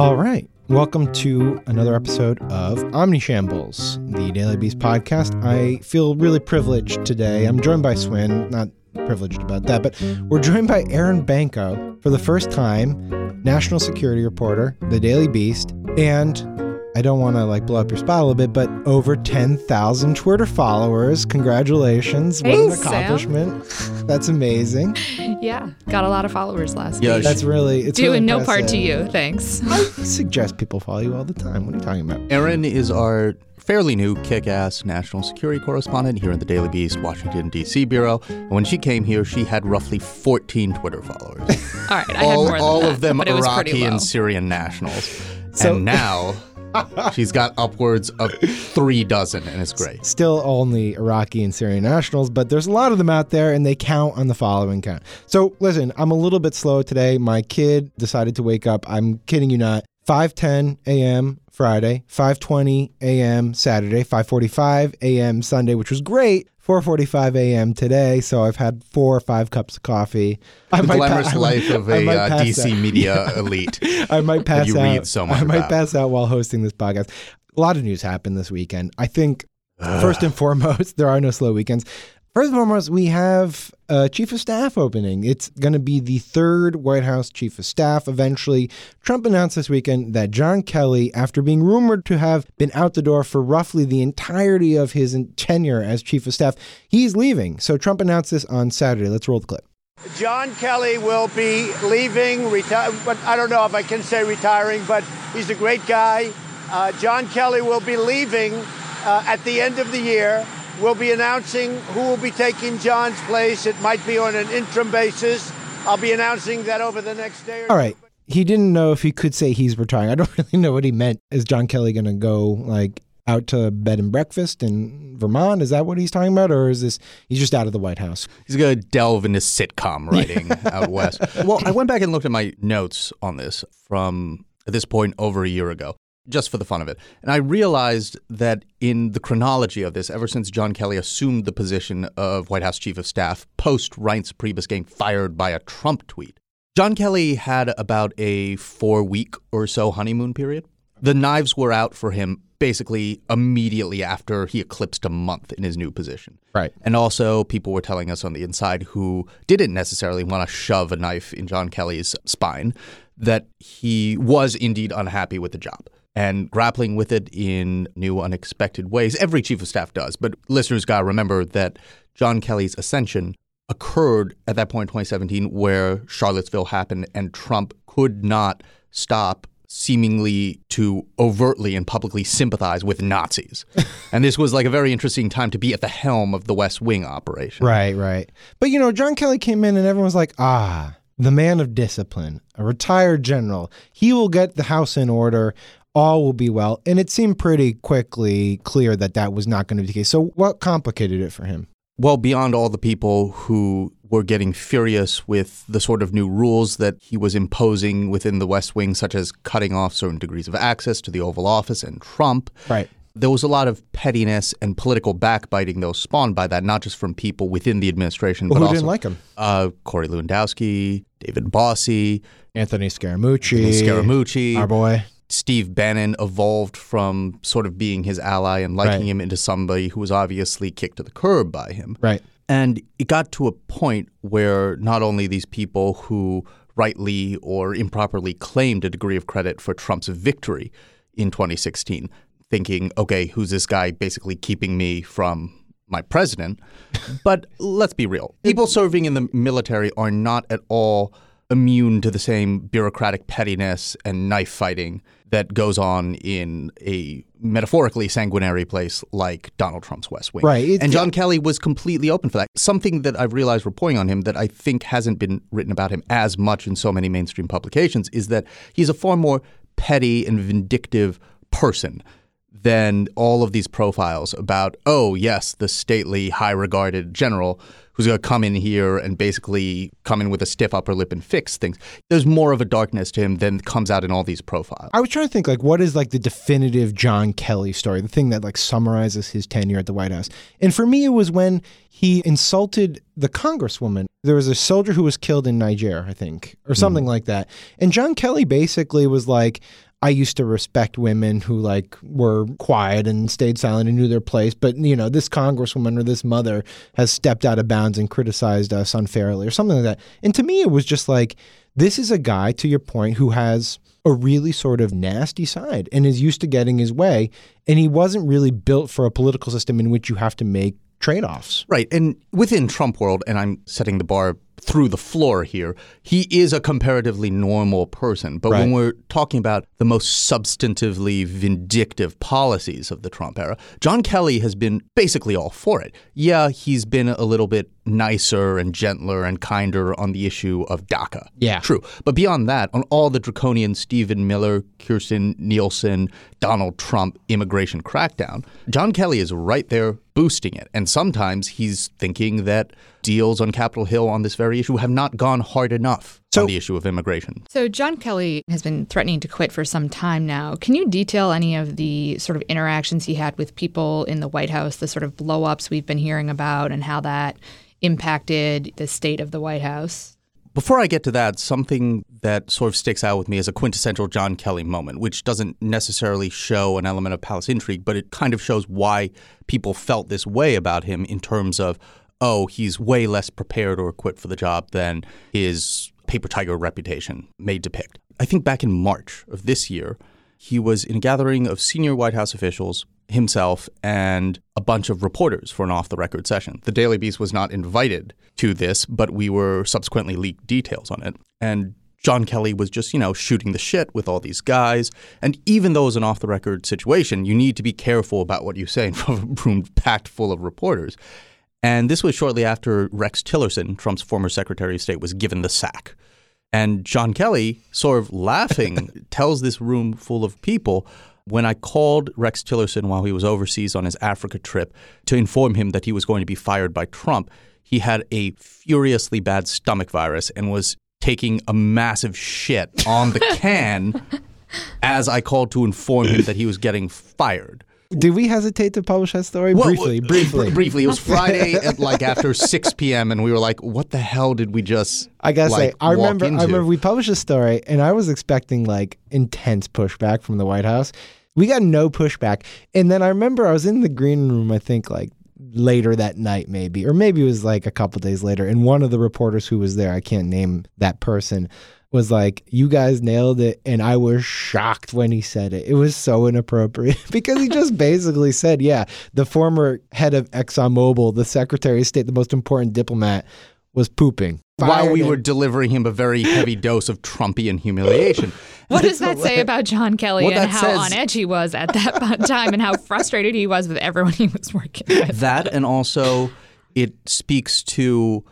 All right. Welcome to another episode of Omnishambles, the Daily Beast podcast. I feel really privileged today. I'm joined by Swin, not privileged about that, but we're joined by Erin Banco for the first time, national security reporter, the Daily Beast, and I don't want to like blow up your spot a little bit, but over 10,000 Twitter followers. Congratulations. what an Thanks, Sam. accomplishment. That's amazing. Yeah, got a lot of followers last Yeah, week. That's really, it's Due really in no part to you. Thanks. I suggest people follow you all the time. What are you talking about? Erin is our fairly new kick ass national security correspondent here in the Daily Beast, Washington, D.C. Bureau. And when she came here, she had roughly 14 Twitter followers. All right, I had all more than all that, of them but it was Iraqi and Syrian nationals. So- and now she's got upwards of three dozen, and it's great. Still only Iraqi and Syrian nationals, but there's a lot of them out there and they count on the following count. So listen, I'm a little bit slow today. My kid decided to wake up, I'm kidding you not, 5:10 a.m. Friday, 5:20 a.m. Saturday, 5:45 a.m. Sunday, which was great. 4:45 a.m. today, so I've had four or five cups of coffee. I The might pa- glamorous life of a uh, DC out. media elite. I might pass you out. read so much I might about. pass out while hosting this podcast. A lot of news happened this weekend. I think first and foremost, there are no slow weekends. First and foremost, we have a chief of staff opening. It's going to be the third White House chief of staff. Eventually, Trump announced this weekend that John Kelly, after being rumored to have been out the door for roughly the entirety of his tenure as chief of staff, he's leaving. So Trump announced this on Saturday. Let's roll the clip. John Kelly will be leaving, retire, but I don't know if I can say retiring, but he's a great guy. Uh, John Kelly will be leaving uh, at the end of the year. We'll be announcing who will be taking John's place. It might be on an interim basis. I'll be announcing that over the next day or All right. He didn't know if he could say he's retiring. I don't really know what he meant. Is John Kelly going to go like out to bed and breakfast in Vermont? Is that what he's talking about, or is this he's just out of the White House? He's going to delve into sitcom writing out west. Well, I went back and looked at my notes on this from at this point over a year ago, just for the fun of it. And I realized that in the chronology of this, ever since John Kelly assumed the position of White House Chief of Staff post Reince Priebus getting fired by a Trump tweet, John Kelly had about a four week or so honeymoon period. The knives were out for him basically immediately after he eclipsed a month in his new position. Right. And also, people were telling us on the inside who didn't necessarily want to shove a knife in John Kelly's spine that he was indeed unhappy with the job and grappling with it in new, unexpected ways. Every chief of staff does, but listeners got to remember that John Kelly's ascension occurred at that point in 2017 where Charlottesville happened and Trump could not stop seemingly to overtly and publicly sympathize with Nazis. and this was like a very interesting time to be at the helm of the West Wing operation. Right, right. But you know, John Kelly came in and everyone was like, ah, the man of discipline, a retired general. He will get the house in order. All will be well. And it seemed pretty quickly clear that that was not going to be the case. So, what complicated it for him? Well, beyond all the people who were getting furious with the sort of new rules that he was imposing within the West Wing, such as cutting off certain degrees of access to the Oval Office and Trump, Right. there was a lot of pettiness and political backbiting that was spawned by that, not just from people within the administration, Well, but who also didn't like him? uh, Corey Lewandowski, David Bossie, Anthony Scaramucci. Anthony Scaramucci, Our boy. Steve Bannon evolved from sort of being his ally and liking Right. him into somebody who was obviously kicked to the curb by him. Right. And it got to a point where not only these people who rightly or improperly claimed a degree of credit for Trump's victory in 2016, thinking, okay, who's this guy basically keeping me from my president? but let's be real. People serving in the military are not at all immune to the same bureaucratic pettiness and knife fighting that goes on in a metaphorically sanguinary place like Donald Trump's West Wing. Right. And John Kelly was completely open for that. Something that I've realized reporting on him that I think hasn't been written about him as much in so many mainstream publications is that he's a far more petty and vindictive person than all of these profiles about, oh, yes, the stately, high regarded general who's going to come in here and basically come in with a stiff upper lip and fix things. There's more of a darkness to him than comes out in all these profiles. I was trying to think like what is like the definitive John Kelly story, the thing that like summarizes his tenure at the White House. And for me it was when he insulted the congresswoman. There was a soldier who was killed in Niger, I think, or hmm. something like that. And John Kelly basically was like I used to respect women who like were quiet and stayed silent and knew their place, but you know, this congresswoman or this mother has stepped out of bounds and criticized us unfairly or something like that. And to me it was just like this is a guy to your point who has a really sort of nasty side and is used to getting his way and he wasn't really built for a political system in which you have to make trade-offs. Right. And within Trump world, and I'm setting the bar through the floor here, he is a comparatively normal person. But when we're talking about the most substantively vindictive policies of the Trump era, John Kelly has been basically all for it. Yeah, he's been a little bit nicer and gentler and kinder on the issue of DACA. Yeah. True. But beyond that, on all the draconian Stephen Miller, Kirstjen Nielsen, Donald Trump immigration crackdown, John Kelly is right there boosting it. And sometimes he's thinking that deals on Capitol Hill on this very issue have not gone hard enough So- on the issue of immigration. So, John Kelly has been threatening to quit for some time now. Can you detail any of the sort of interactions he had with people in the White House, the sort of blow ups we've been hearing about, and how that impacted the state of the White House? Before I get to that, something that sort of sticks out with me as a quintessential John Kelly moment, which doesn't necessarily show an element of palace intrigue, but it kind of shows why people felt this way about him in terms of, oh, he's way less prepared or equipped for the job than his paper tiger reputation may depict. I think back in March of this year, he was in a gathering of senior White House officials, himself, and a bunch of reporters for an off the record session. The Daily Beast was not invited to this, but we were subsequently leaked details on it. And John Kelly was just, you know, shooting the shit with all these guys. And even though it was an off the record situation, you need to be careful about what you say in front of a room packed full of reporters. And this was shortly after Rex Tillerson, Trump's former Secretary of State, was given the sack. And John Kelly, sort of laughing, tells this room full of people when I called Rex Tillerson while he was overseas on his Africa trip to inform him that he was going to be fired by Trump, he had a furiously bad stomach virus and was taking a massive shit on the can as I called to inform him that he was getting fired. Did we hesitate to publish that story? Well, briefly, uh, briefly. briefly. It was Friday at like after 6 p.m. and we were like, what the hell did we just I gotta like, say, I walk remember. into? I remember we published a story, and I was expecting like intense pushback from the White House. We got no pushback, and then I remember I was in the green room. I think like later that night, maybe, or maybe it was like a couple days later. And one of the reporters who was there, I can't name that person, was like, "You guys nailed it," and I was shocked when he said it. It was so inappropriate because he just basically said, "Yeah, the former head of ExxonMobil, the Secretary of State, the most important diplomat." Was pooping while we him. were delivering him a very heavy dose of Trumpian humiliation. What does that say about John Kelly What and how says- on edge he was at that time and how frustrated he was with everyone he was working with? that and also it speaks to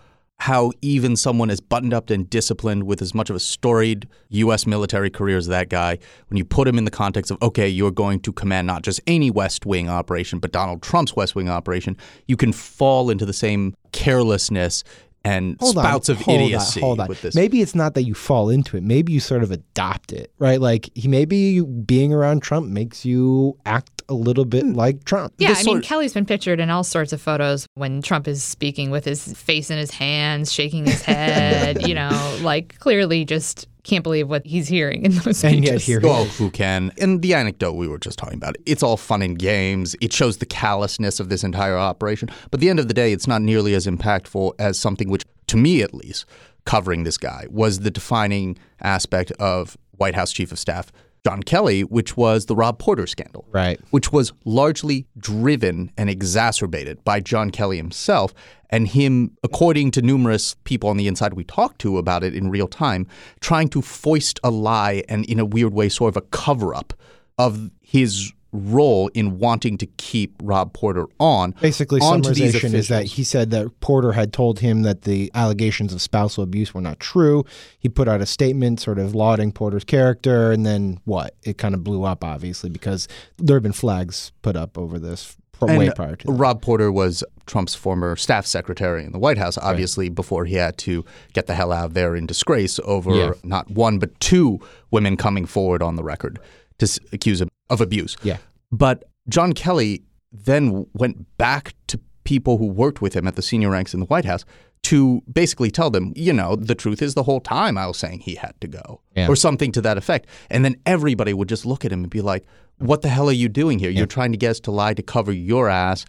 how even someone as buttoned up and disciplined with as much of a storied U.S. military career as that guy, when you put him in the context of, okay, you're going to command not just any West Wing operation, but Donald Trump's West Wing operation, you can fall into the same carelessness and Hold on, spouts of hold on, idiocy hold on. with this. Maybe it's not that you fall into it. Maybe you sort of adopt it, right? Like he maybe you, being around Trump makes you act a little bit Hmm. like Trump. Yeah, This I mean, sort- Kelly's been pictured in all sorts of photos when Trump is speaking with his face in his hands, shaking his head, you know, like clearly just can't believe what he's hearing in those speeches. And yet here he Oh, who can? And the anecdote we were just talking about, it's all fun and games. It shows the callousness of this entire operation. But at the end of the day, it's not nearly as impactful as something which, to me at least, covering this guy was the defining aspect of White House Chief of Staff John Kelly, which was the Rob Porter scandal. Right. Which was largely driven and exacerbated by John Kelly himself and him, according to numerous people on the inside we talked to about it in real time, trying to foist a lie and, in a weird way, sort of a cover up of his role in wanting to keep Rob Porter on. Basically, summarization is that he said that Porter had told him that the allegations of spousal abuse were not true. He put out a statement sort of lauding Porter's character, and then what? It kind of blew up, obviously, because there have been flags put up over this And prior to that. Rob Porter was Trump's former staff secretary in the White House, obviously, before he had to get the hell out of there in disgrace over Yeah. not one, but two women coming forward on the record to s- accuse him of abuse. Yeah. But John Kelly then went back to people who worked with him at the senior ranks in the White House to basically tell them, you know, the truth is the whole time I was saying he had to go, Yeah. or something to that effect. And then everybody would just look at him and be like, what the hell are you doing here? You're trying to get us to lie to cover your ass.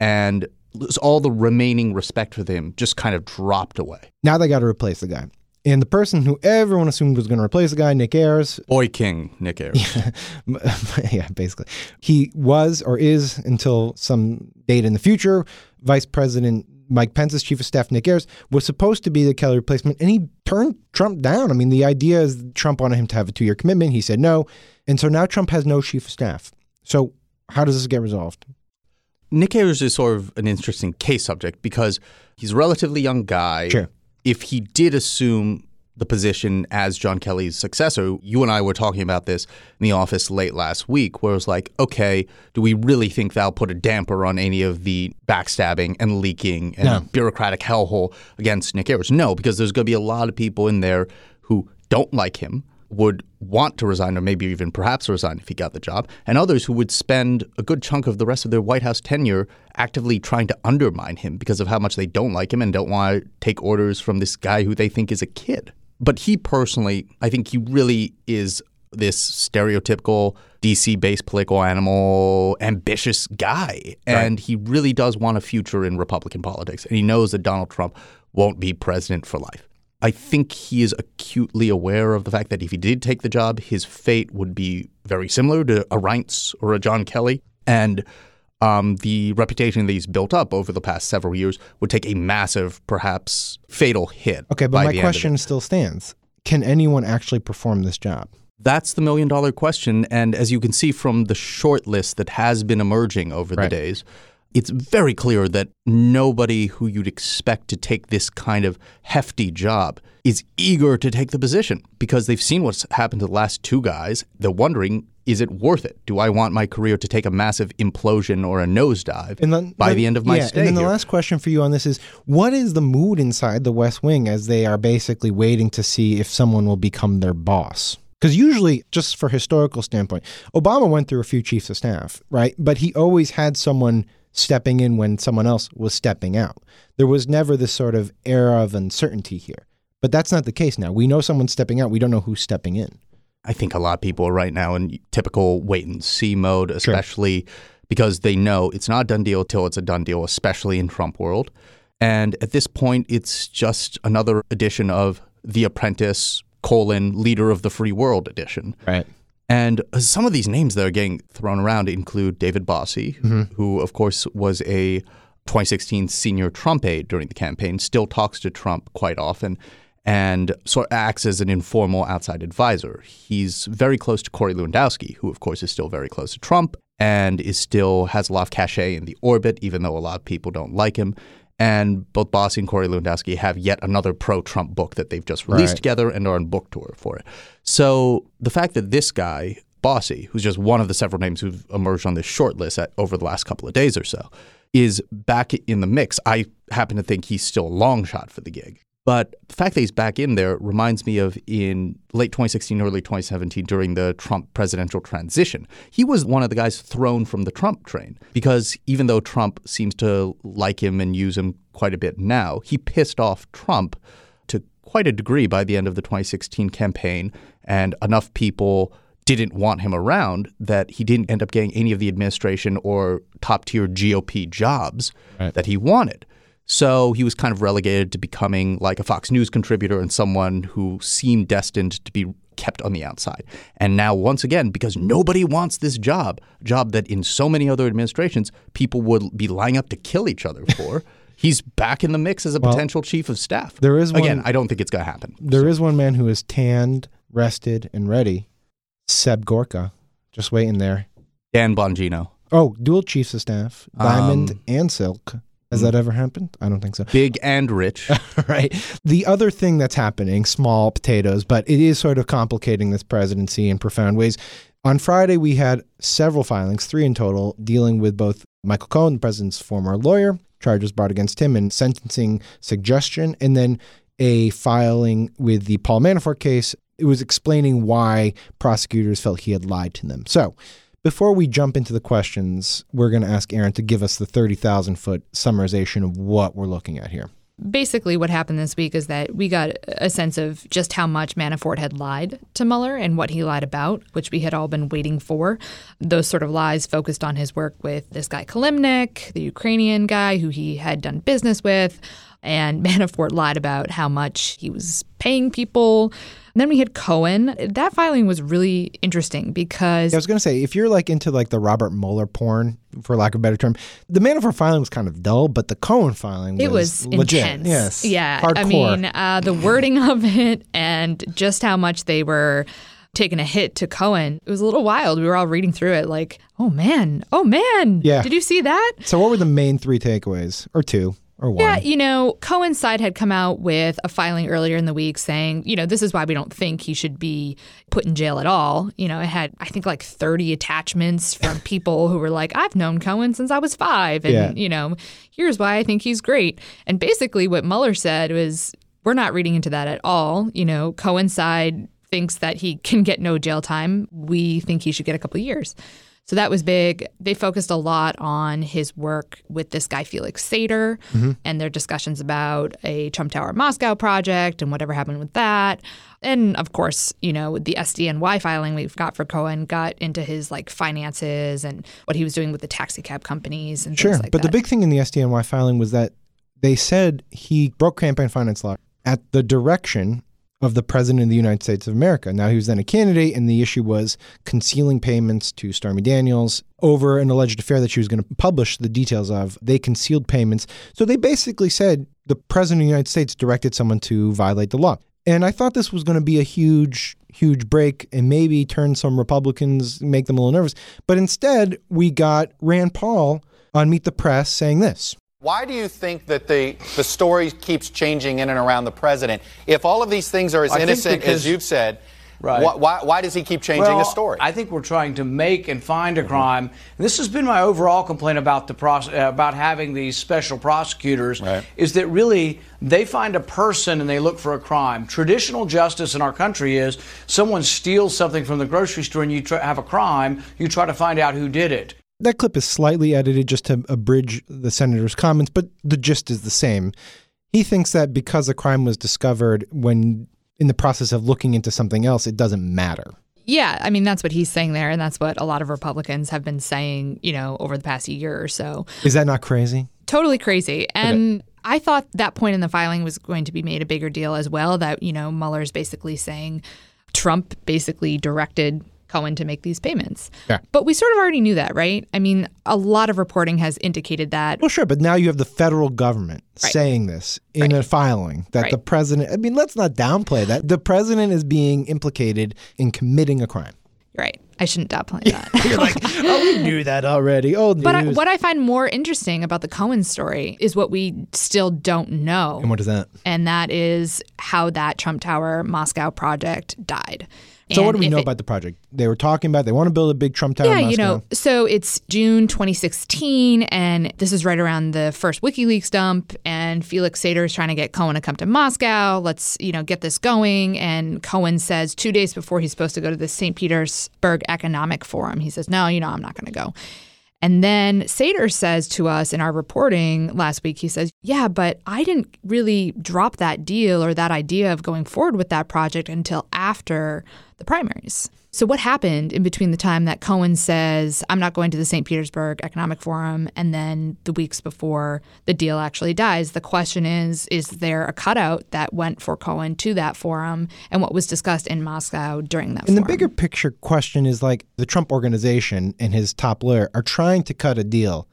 And all the remaining respect for him just kind of dropped away. Now they got to replace the guy. And the person who everyone assumed was going to replace the guy, Nick Ayers, Boy King, Nick Ayers. yeah, basically. He was or is until some date in the future, Vice President Mike Pence's chief of staff, Nick Ayers, was supposed to be the Kelly replacement, and he turned Trump down. I mean, the idea is Trump wanted him to have a two year commitment. He said no. And so now Trump has no chief of staff. So how does this get resolved? Nick Ayers is sort of an interesting case subject because he's a relatively young guy. Sure. If he did assume the position as John Kelly's successor, you and I were talking about this in the office late last week, where it was like, okay, do we really think that'll put a damper on any of the backstabbing and leaking and No. bureaucratic hellhole against Nick Ayers? No, because there's going to be a lot of people in there who don't like him, would want to resign, or maybe even perhaps resign if he got the job, and others who would spend a good chunk of the rest of their White House tenure actively trying to undermine him because of how much they don't like him and don't want to take orders from this guy who they think is a kid. But he personally, I think he really is this stereotypical DC based political animal, ambitious guy. And he really does want a future in Republican politics. And he knows that Donald Trump won't be president for life. I think he is acutely aware of the fact that if he did take the job, his fate would be very similar to a Reince or a John Kelly. And um, the reputation that he's built up over the past several years would take a massive, perhaps fatal hit. Okay, but my the end of it. question still stands. Can anyone actually perform this job? That's the million dollar question. And as you can see from the short list that has been emerging over Right. the days, it's very clear that nobody who you'd expect to take this kind of hefty job is eager to take the position because they've seen what's happened to the last two guys. They're wondering, is it worth it? Do I want my career to take a massive implosion or a nosedive And then, by the end of my yeah, stay And then here? the last question for you on this is what is the mood inside the West Wing as they are basically waiting to see if someone will become their boss? Because usually, just for historical standpoint, Obama went through a few chiefs of staff, right? But he always had someone stepping in when someone else was stepping out. There was never this sort of era of uncertainty here. But that's not the case now. We know someone's stepping out. We don't know who's stepping in. I think a lot of people are right now in typical wait and see mode, especially because they know it's not a done deal till it's a done deal, especially in Trump world. And at this point, it's just another edition of The Apprentice colon leader of the free world edition. Right. And some of these names that are getting thrown around include David Bossie, mm-hmm. who, of course, was a 2016 senior Trump aide during the campaign, still talks to Trump quite often, and sort of acts as an informal outside advisor. He's very close to Corey Lewandowski, who, of course, is still very close to Trump and is still has a lot of cachet in the orbit, even though a lot of people don't like him. And both Bossie and Corey Lewandowski have yet another pro-Trump book that they've just released Right. together and are on book tour for it. So the fact that this guy, Bossie, who's just one of the several names who've emerged on this short list at, over the last couple of days or so, is back in the mix. I happen to think he's still a long shot for the gig. But the fact that he's back in there reminds me of in late 2016, early 2017, during the Trump presidential transition. He was one of the guys thrown from the Trump train because even though Trump seems to like him and use him quite a bit now, he pissed off Trump to quite a degree by the end of the 2016 campaign, and enough people didn't want him around that he didn't end up getting any of the administration or top tier GOP jobs Right. that he wanted. So he was kind of relegated to becoming like a Fox News contributor and someone who seemed destined to be kept on the outside. And now, once again, because nobody wants this job, job that in so many other administrations people would be lining up to kill each other for, he's back in the mix as a potential chief of staff. there is again, I don't think it's going to happen. There is one man who is tanned, rested, and ready. Seb Gorka, just waiting there. Dan Bongino. Oh, dual chiefs of staff, Diamond Um, and Silk. Has hmm. that ever happened? I don't think so. Big and rich. right. The other thing that's happening, small potatoes, but it is sort of complicating this presidency in profound ways. On Friday, we had several filings, three in total, dealing with both Michael Cohen, the president's former lawyer, charges brought against him, and sentencing suggestion, and then a filing with the Paul Manafort case. It was explaining why prosecutors felt he had lied to them. So, before we jump into the questions, we're going to ask Erin to give us the 30,000 foot summarization of what we're looking at here. Basically, what happened this week is that we got a sense of just how much Manafort had lied to Mueller and what he lied about, which we had all been waiting for. Those sort of lies focused on his work with this guy Kilimnik, the Ukrainian guy who he had done business with. And Manafort lied about how much he was paying people. And then we had Cohen. That filing was really interesting because I was going to say, if you're like into like the Robert Mueller porn, for lack of a better term, the Manafort filing was kind of dull, but the Cohen filing was It was legit. intense. Yes, Yeah. hardcore. I mean, uh, the wording of it and just how much they were taking a hit to Cohen. It was a little wild. We were all reading through it like, oh man, oh man. Yeah. Did you see that? so, what were the main three takeaways, or two, or one? Yeah, you know, Cohen's side had come out with a filing earlier in the week saying, you know, this is why we don't think he should be put in jail at all. You know, it had, I think, like 30 attachments from people who were like, I've known Cohen since I was five. And, Yeah. you know, here's why I think he's great. And basically, what Mueller said was, we're not reading into that at all. You know, Cohen's side thinks that he can get no jail time. We think he should get a couple of years. So that was big. They focused a lot on his work with this guy, Felix Sater, mm-hmm. and their discussions about a Trump Tower Moscow project and whatever happened with that. And of course, you know, the SDNY filing we've got for Cohen got into his like finances and what he was doing with the taxi cab companies and Sure, things like but that. the big thing in the SDNY filing was that they said he broke campaign finance law at the direction of the president of the United States of America. Now he was then a candidate, and the issue was concealing payments to Stormy Daniels over an alleged affair that she was going to publish the details of. They concealed payments, so they basically said the president of the United States directed someone to violate the law. And I thought this was going to be a huge, huge break and maybe turn some Republicans, make them a little nervous. But instead, we got Rand Paul on Meet the Press saying this. Why do you think that the, the story keeps changing in and around the president? If all of these things are as I innocent because- as you've said, Right. why, why, why does he keep changing well, the story? I think we're trying to make and find a crime. And this has been my overall complaint about the pros- uh, about having these special prosecutors Right. is that really they find a person and they look for a crime. Traditional justice in our country is someone steals something from the grocery store and you try, have a crime, you try to find out who did it. That clip is slightly edited just to abridge the senator's comments, but the gist is the same. He thinks that because a crime was discovered when in the process of looking into something else, it doesn't matter. Yeah, I mean that's what he's saying there, and that's what a lot of Republicans have been saying, you know, over the past year or so. Is that not crazy? Totally crazy. And I thought that point in the filing was going to be made a bigger deal as well. That you know Mueller's basically saying Trump basically directed Cohen to make these payments. Yeah. But we sort of already knew that, right? I mean, a lot of reporting has indicated that. Well, sure, but now you have the federal government Right. saying this in a filing that Right. the president, I mean, let's not downplay that. The president is being implicated in committing a crime. Right. I shouldn't downplay that. You're like, oh, we knew that already. Old But I, what I find more interesting about the Cohen story is what we still don't know. and what is that? and that is how that Trump Tower Moscow project died. So, what do we know it- about the project? They were talking about they want to build a big Trump Tower. Yeah, you know, so it's June 2016, and this is right around the first WikiLeaks dump. And Felix Sater is trying to get Cohen to come to Moscow. Let's, you know, get this going. And Cohen says two days before he's supposed to go to the St. Petersburg Economic Forum, he says, "No, you know, I'm not going to go." And then Sater says to us in our reporting last week, he says, Yeah, but I didn't really drop that deal or that idea of going forward with that project until after the primaries. So, what happened in between the time that Cohen says, I'm not going to the St. Petersburg Economic Forum, and then the weeks before the deal actually dies? The question is Is there a cutout that went for Cohen to that forum and what was discussed in Moscow during that And the bigger picture question is like the Trump organization and his top lawyer are trying to cut a deal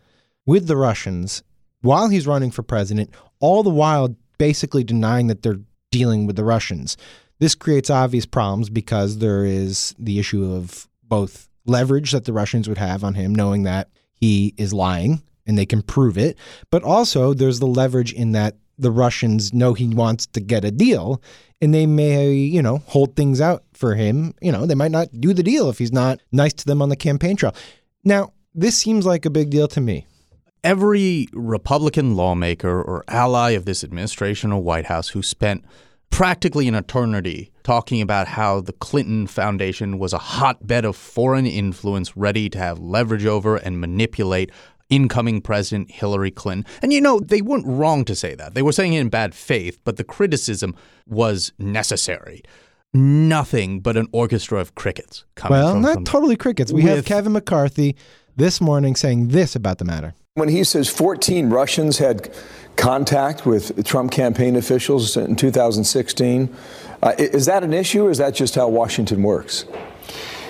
with the Russians while he's running for president, all the while basically denying that they're dealing with the Russians. This creates obvious problems because there is the issue of both leverage that the Russians would have on him, knowing that he is lying and they can prove it. But also, there's the leverage in that the Russians know he wants to get a deal and they may, you know, hold things out for him. You know, they might not do the deal if he's not nice to them on the campaign trail. Now, this seems like a big deal to me. Every Republican lawmaker or ally of this administration or White House who spent practically an eternity talking about how the Clinton Foundation was a hotbed of foreign influence ready to have leverage over and manipulate incoming President Hillary Clinton. And you know, they weren't wrong to say that. They were saying it in bad faith, but the criticism was necessary. Nothing but an orchestra of crickets coming Well, from, not from- totally crickets. We have Kevin McCarthy this morning saying this about the matter. When he says 14 Russians had contact with Trump campaign officials in 2016, uh, is that an issue or is that just how Washington works?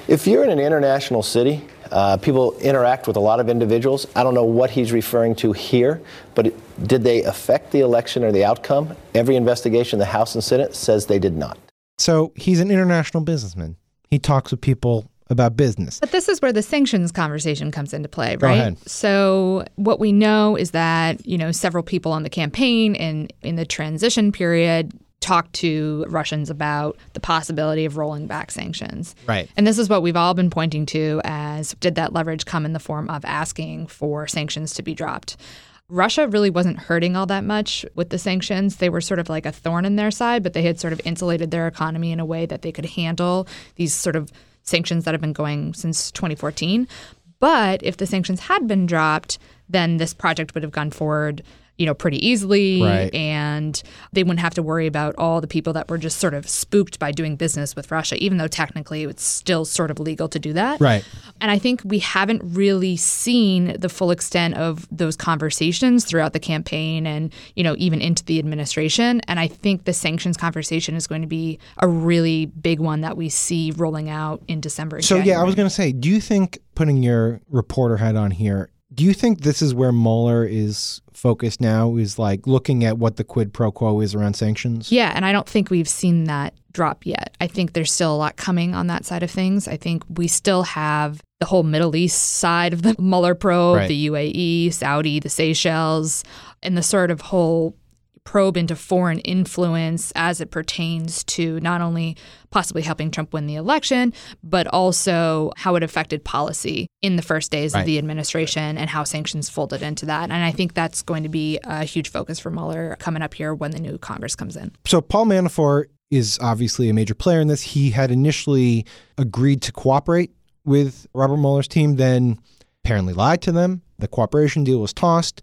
If you're in an international city, uh, people interact with a lot of individuals. I don't know what he's referring to here, but it, did they affect the election or the outcome? Every investigation, the House and Senate says they did not. So he's an international businessman. He talks with people about business. But this is where the sanctions conversation comes into play, Go right? ahead. So what we know is that, you know, several people on the campaign and in the transition period talked to Russians about the possibility of rolling back sanctions. Right. And this is what we've all been pointing to as did that leverage come in the form of asking for sanctions to be dropped? Russia really wasn't hurting all that much with the sanctions. They were sort of like a thorn in their side, but they had sort of insulated their economy in a way that they could handle these sort of sanctions that have been going since 2014. But if the sanctions had been dropped, then this project would have gone forward, you know, pretty easily Right. and they wouldn't have to worry about all the people that were just sort of spooked by doing business with Russia, even though technically it's still sort of legal to do that. Right. And I think we haven't really seen the full extent of those conversations throughout the campaign and, you know, even into the administration. And I think the sanctions conversation is going to be a really big one that we see rolling out in December. and So yeah, I was going to say, do you think putting your reporter hat on here, do you think this is where Mueller is focused now? Is like looking at what the quid pro quo is around sanctions? Yeah, and I don't think we've seen that drop yet. I think there's still a lot coming on that side of things. I think we still have the whole Middle East side of the Mueller probe, Right. the UAE, Saudi, the Seychelles, and the sort of whole probe into foreign influence as it pertains to not only possibly helping Trump win the election, but also how it affected policy in the first days Right. of the administration and how sanctions folded into that. And I think that's going to be a huge focus for Mueller coming up here when the new Congress comes in. So Paul Manafort is obviously a major player in this. He had initially agreed to cooperate with Robert Mueller's team, then apparently lied to them. The cooperation deal was tossed.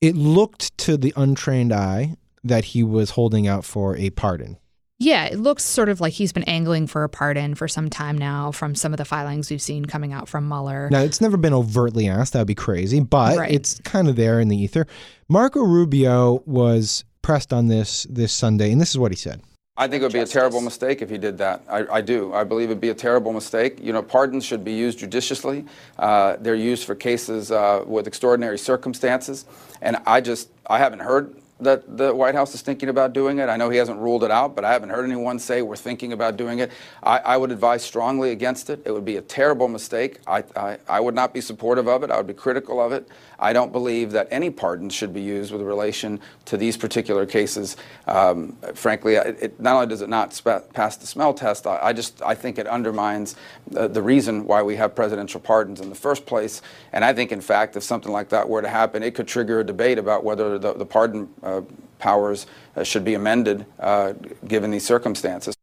It looked to the untrained eye that he was holding out for a pardon. Yeah, it looks sort of like he's been angling for a pardon for some time now from some of the filings we've seen coming out from Mueller. Now, it's never been overtly asked. That would be crazy, but Right. it's kind of there in the ether. Marco Rubio was pressed on this this Sunday, and this is what he said. I think it would be a terrible mistake if he did that. I, I do. I believe it'd be a terrible mistake. You know, pardons should be used judiciously. Uh, they're used for cases uh, with extraordinary circumstances. And I just, I haven't heard that the White House is thinking about doing it. I know he hasn't ruled it out, but I haven't heard anyone say we're thinking about doing it. I, I would advise strongly against it. It would be a terrible mistake. I, I, I would not be supportive of it. I would be critical of it. I don't believe that any pardons should be used with relation to these particular cases. Um, frankly, it, not only does it not pass the smell test, I, I just I think it undermines the, the reason why we have presidential pardons in the first place. And I think, in fact, if something like that were to happen, it could trigger a debate about whether the, the pardon uh, powers uh, should be amended uh, given these circumstances.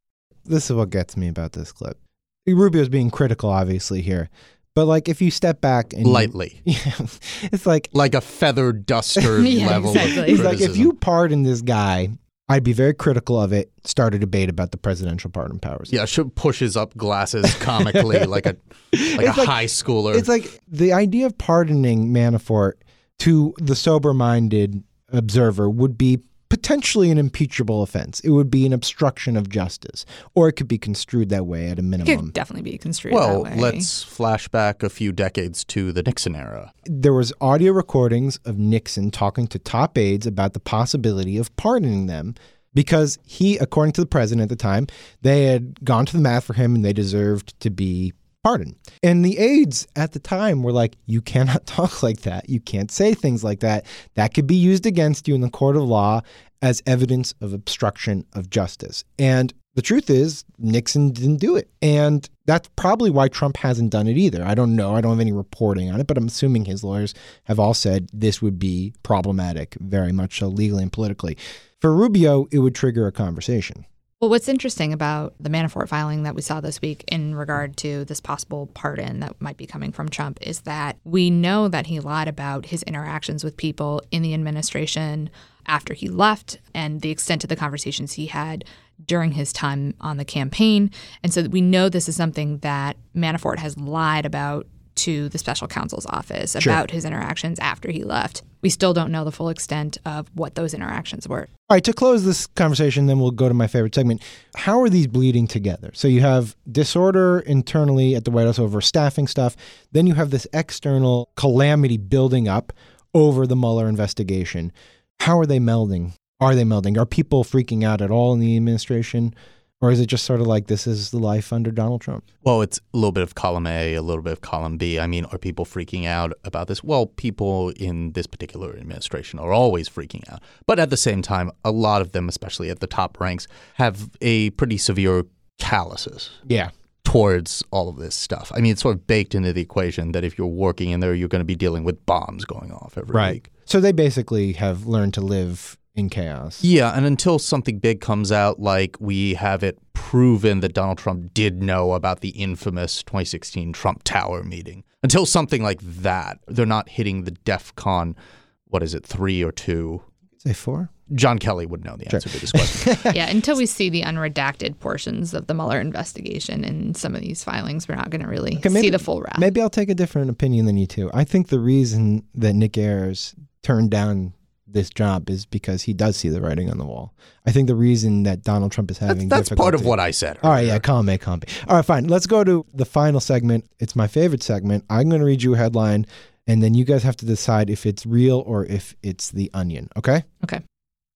This is what gets me about this clip. Rubio's being critical, obviously here, but like if you step back and lightly, yeah, it's like like a feather duster Yeah, level exactly. of he's like if you pardon this guy, I'd be very critical of it. Start a debate about the presidential pardon powers. yeah, should pushes up glasses comically like a like It's a like- high schooler. It's like the idea of pardoning Manafort to the sober minded observer would be potentially an impeachable offense. It would be an obstruction of justice, or it could be construed that way at a minimum. It could definitely be construed well, that way. let's flash back a few decades to the Nixon era. There was audio recordings of Nixon talking to top aides about the possibility of pardoning them because he, according to the president at the time, they had gone to the mat for him and they deserved to be pardon. And the aides at the time were like, you cannot talk like that. You can't say things like that. That could be used against you in the court of law as evidence of obstruction of justice. And the truth is, Nixon didn't do it. And that's probably why Trump hasn't done it either. I don't know. I don't have any reporting on it, but I'm assuming his lawyers have all said this would be problematic, very much so legally and politically. For Rubio, it would trigger a conversation. Well, what's interesting about the Manafort filing that we saw this week in regard to this possible pardon that might be coming from Trump is that we know that he lied about his interactions with people in the administration after he left and the extent of the conversations he had during his time on the campaign. And so we know this is something that Manafort has lied about to the special counsel's office Sure. about his interactions after he left. We still don't know the full extent of what those interactions were. All right, to close this conversation, then we'll go to my favorite segment. How are these bleeding together? So you have disorder internally at the White House over staffing stuff. Then you have this external calamity building up over the Mueller investigation. How are they melding? Are they melding? Are people freaking out at all in the administration? Or is it just sort of like this is the life under Donald Trump? Well, it's a little bit of column A, a little bit of column B. I mean, are people freaking out about this? Well, people in this particular administration are always freaking out. But at the same time, a lot of them, especially at the top ranks, have a pretty severe calluses Yeah. towards all of this stuff. I mean, it's sort of baked into the equation that if you're working in there, you're going to be dealing with bombs going off every Right. week. So they basically have learned to live in chaos. Yeah, and until something big comes out, like we have it proven that Donald Trump did know about the infamous 2016 Trump Tower meeting, until something like that, they're not hitting the DEF CON, what is it, three or two? Say four? John Kelly would know the answer to this question. yeah, until we see the unredacted portions of the Mueller investigation in some of these filings, we're not going to really Okay, see the full wrap. Maybe I'll take a different opinion than you two. I think the reason that Nick Ayers turned down this job is because he does see the writing on the wall. I think the reason that Donald Trump is having That's part of what I said. All right, yeah, calm, me, calm. me. All right, fine. Let's go to the final segment. It's my favorite segment. I'm going to read you a headline, and then you guys have to decide if it's real or if it's the onion. Okay? Okay.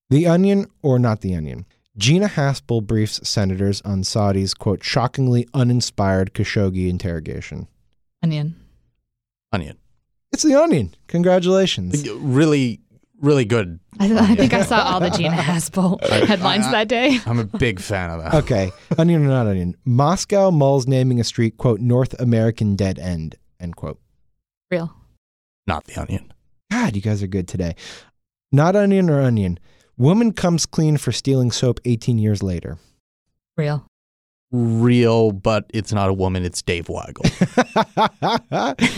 The onion or not the onion. Gina Haspel briefs senators on Saudi's quote shockingly uninspired Khashoggi interrogation. Onion. Onion. It's the onion. Congratulations. Really, really good. I, I think I saw all the Gina Haspel headlines that day. I'm a big fan of that. Okay, onion or not onion. Moscow mulls naming a street quote North American dead end end quote. Real. Not the onion. God, you guys are good today. Not onion or onion. Woman comes clean for stealing soap 18 years later. Real. Real, but it's not a woman, it's Dave Weigel.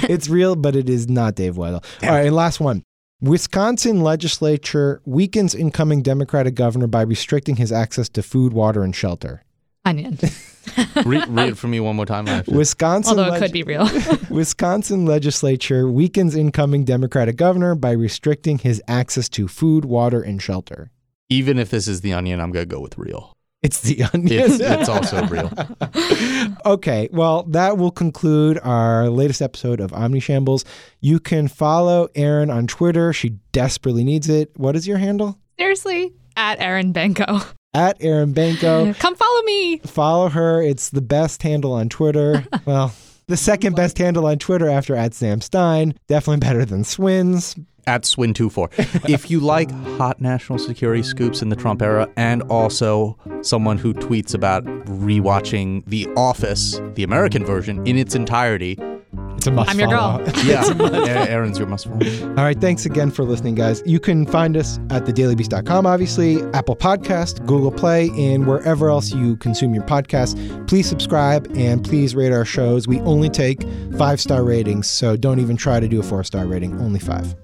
it's real, but it is not Dave Weigel. All right, and last one. Wisconsin legislature weakens incoming Democratic governor by restricting his access to food, water, and shelter. Onion. Re- read it for me one more time. I have to- Wisconsin Although it leg- could be real. Wisconsin legislature weakens incoming Democratic governor by restricting his access to food, water, and shelter. Even if this is the onion, I'm going to go with real. It's the onion. It's, it's also real. okay, well, that will conclude our latest episode of Omnishambles. You can follow Erin on Twitter. She desperately needs it. What is your handle? Seriously, at Erin Banco. At Erin Banco. Come follow me. follow her. It's the best handle on Twitter. well, the second best handle on Twitter after at Sam Stein. Definitely better than Swins. At Swin24. if you like hot national security scoops in the Trump era and also someone who tweets about rewatching The Office, the American version, in its entirety, It's a must I'm your follow. girl. yeah, Erin's your must follow. All right, thanks again for listening, guys. You can find us at thedailybeast.com, obviously, Apple Podcast, Google Play, and wherever else you consume your podcasts. Please subscribe and please rate our shows. We only take five star ratings, so don't even try to do a four star rating, only five.